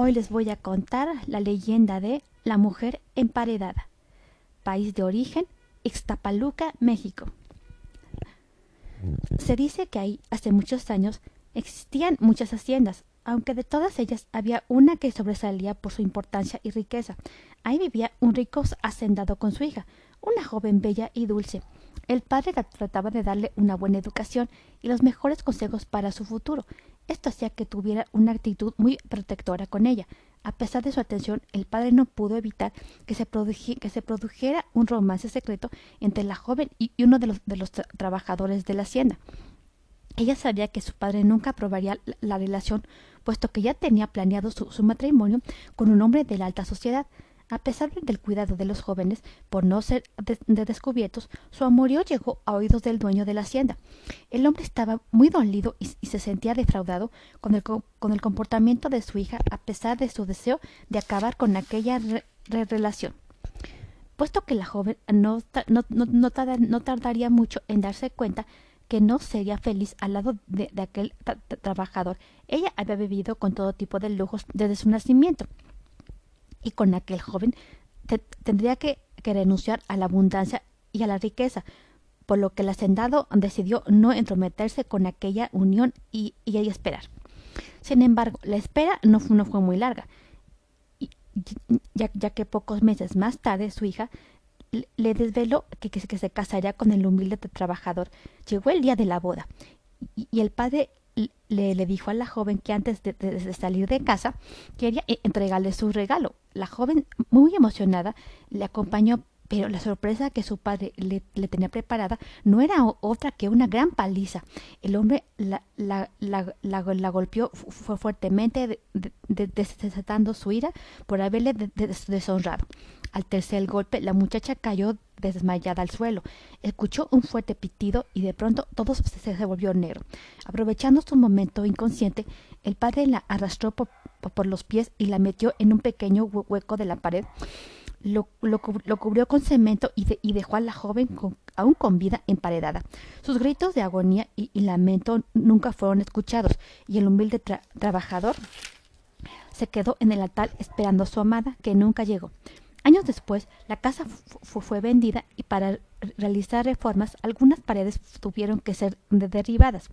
Hoy les voy a contar la leyenda de la mujer emparedada. País de origen, Ixtapaluca, México. Se dice que ahí, hace muchos años, existían muchas haciendas, aunque de todas ellas había una que sobresalía por su importancia y riqueza. Ahí vivía un rico hacendado con su hija, una joven bella y dulce. El padre trataba de darle una buena educación y los mejores consejos para su futuro. Esto hacía que tuviera una actitud muy protectora con ella. A pesar de su atención, el padre no pudo evitar que se, que se produjera un romance secreto entre la joven y uno de los, de los trabajadores de la hacienda. Ella sabía que su padre nunca aprobaría la, relación, puesto que ya tenía planeado su matrimonio con un hombre de la alta sociedad. A pesar del cuidado de los jóvenes por no ser descubiertos, su amorío llegó a oídos del dueño de la hacienda. El hombre estaba muy dolido y, se sentía defraudado con el, comportamiento de su hija a pesar de su deseo de acabar con aquella relación. Puesto que la joven no, no, tardaría mucho en darse cuenta que no sería feliz al lado de, aquel trabajador. Ella había vivido con todo tipo de lujos desde su nacimiento y con aquel joven tendría que, renunciar a la abundancia y a la riqueza, por lo que el hacendado decidió no entrometerse con aquella unión y, y, esperar. Sin embargo, la espera no fue, muy larga, ya, que pocos meses más tarde su hija le desveló que, que, se casaría con el humilde trabajador. Llegó el día de la boda y el padre le, le, dijo a la joven que antes de, de, salir de casa quería e, entregarle su regalo. La joven, muy emocionada, le acompañó, pero la sorpresa que su padre le, tenía preparada no era otra que una gran paliza. El hombre la, golpeó fuertemente, desatando su ira por haberle deshonrado. Al tercer golpe, la muchacha cayó desmayada al suelo. Escuchó un fuerte pitido y de pronto todo se, volvió negro. Aprovechando su momento inconsciente, el padre la arrastró por, los pies y la metió en un pequeño hueco de la pared. Lo, lo, cubrió con cemento y, dejó a la joven aún con vida emparedada. Sus gritos de agonía y, lamento nunca fueron escuchados y el humilde trabajador se quedó en el altar esperando a su amada que nunca llegó. Años después, la casa fue vendida y para realizar reformas algunas paredes tuvieron que ser derribadas.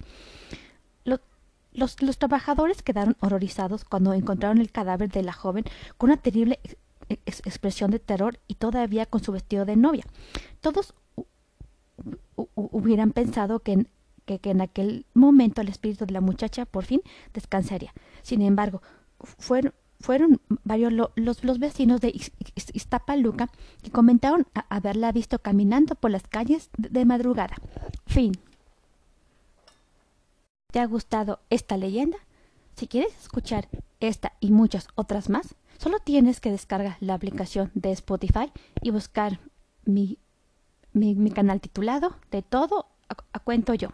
Los, los, trabajadores quedaron horrorizados cuando encontraron el cadáver de la joven con una terrible expresión de terror y todavía con su vestido de novia. Todos hubieran pensado que en aquel momento el espíritu de la muchacha por fin descansaría. Sin embargo, fueron, varios los, los, vecinos de Iztapaluca que comentaron haberla visto caminando por las calles de, madrugada. Fin. ¿Te ha gustado esta leyenda? Si quieres escuchar esta y muchas otras más, solo tienes que descargar la aplicación de Spotify y buscar mi, mi, canal titulado De todo a cuento yo.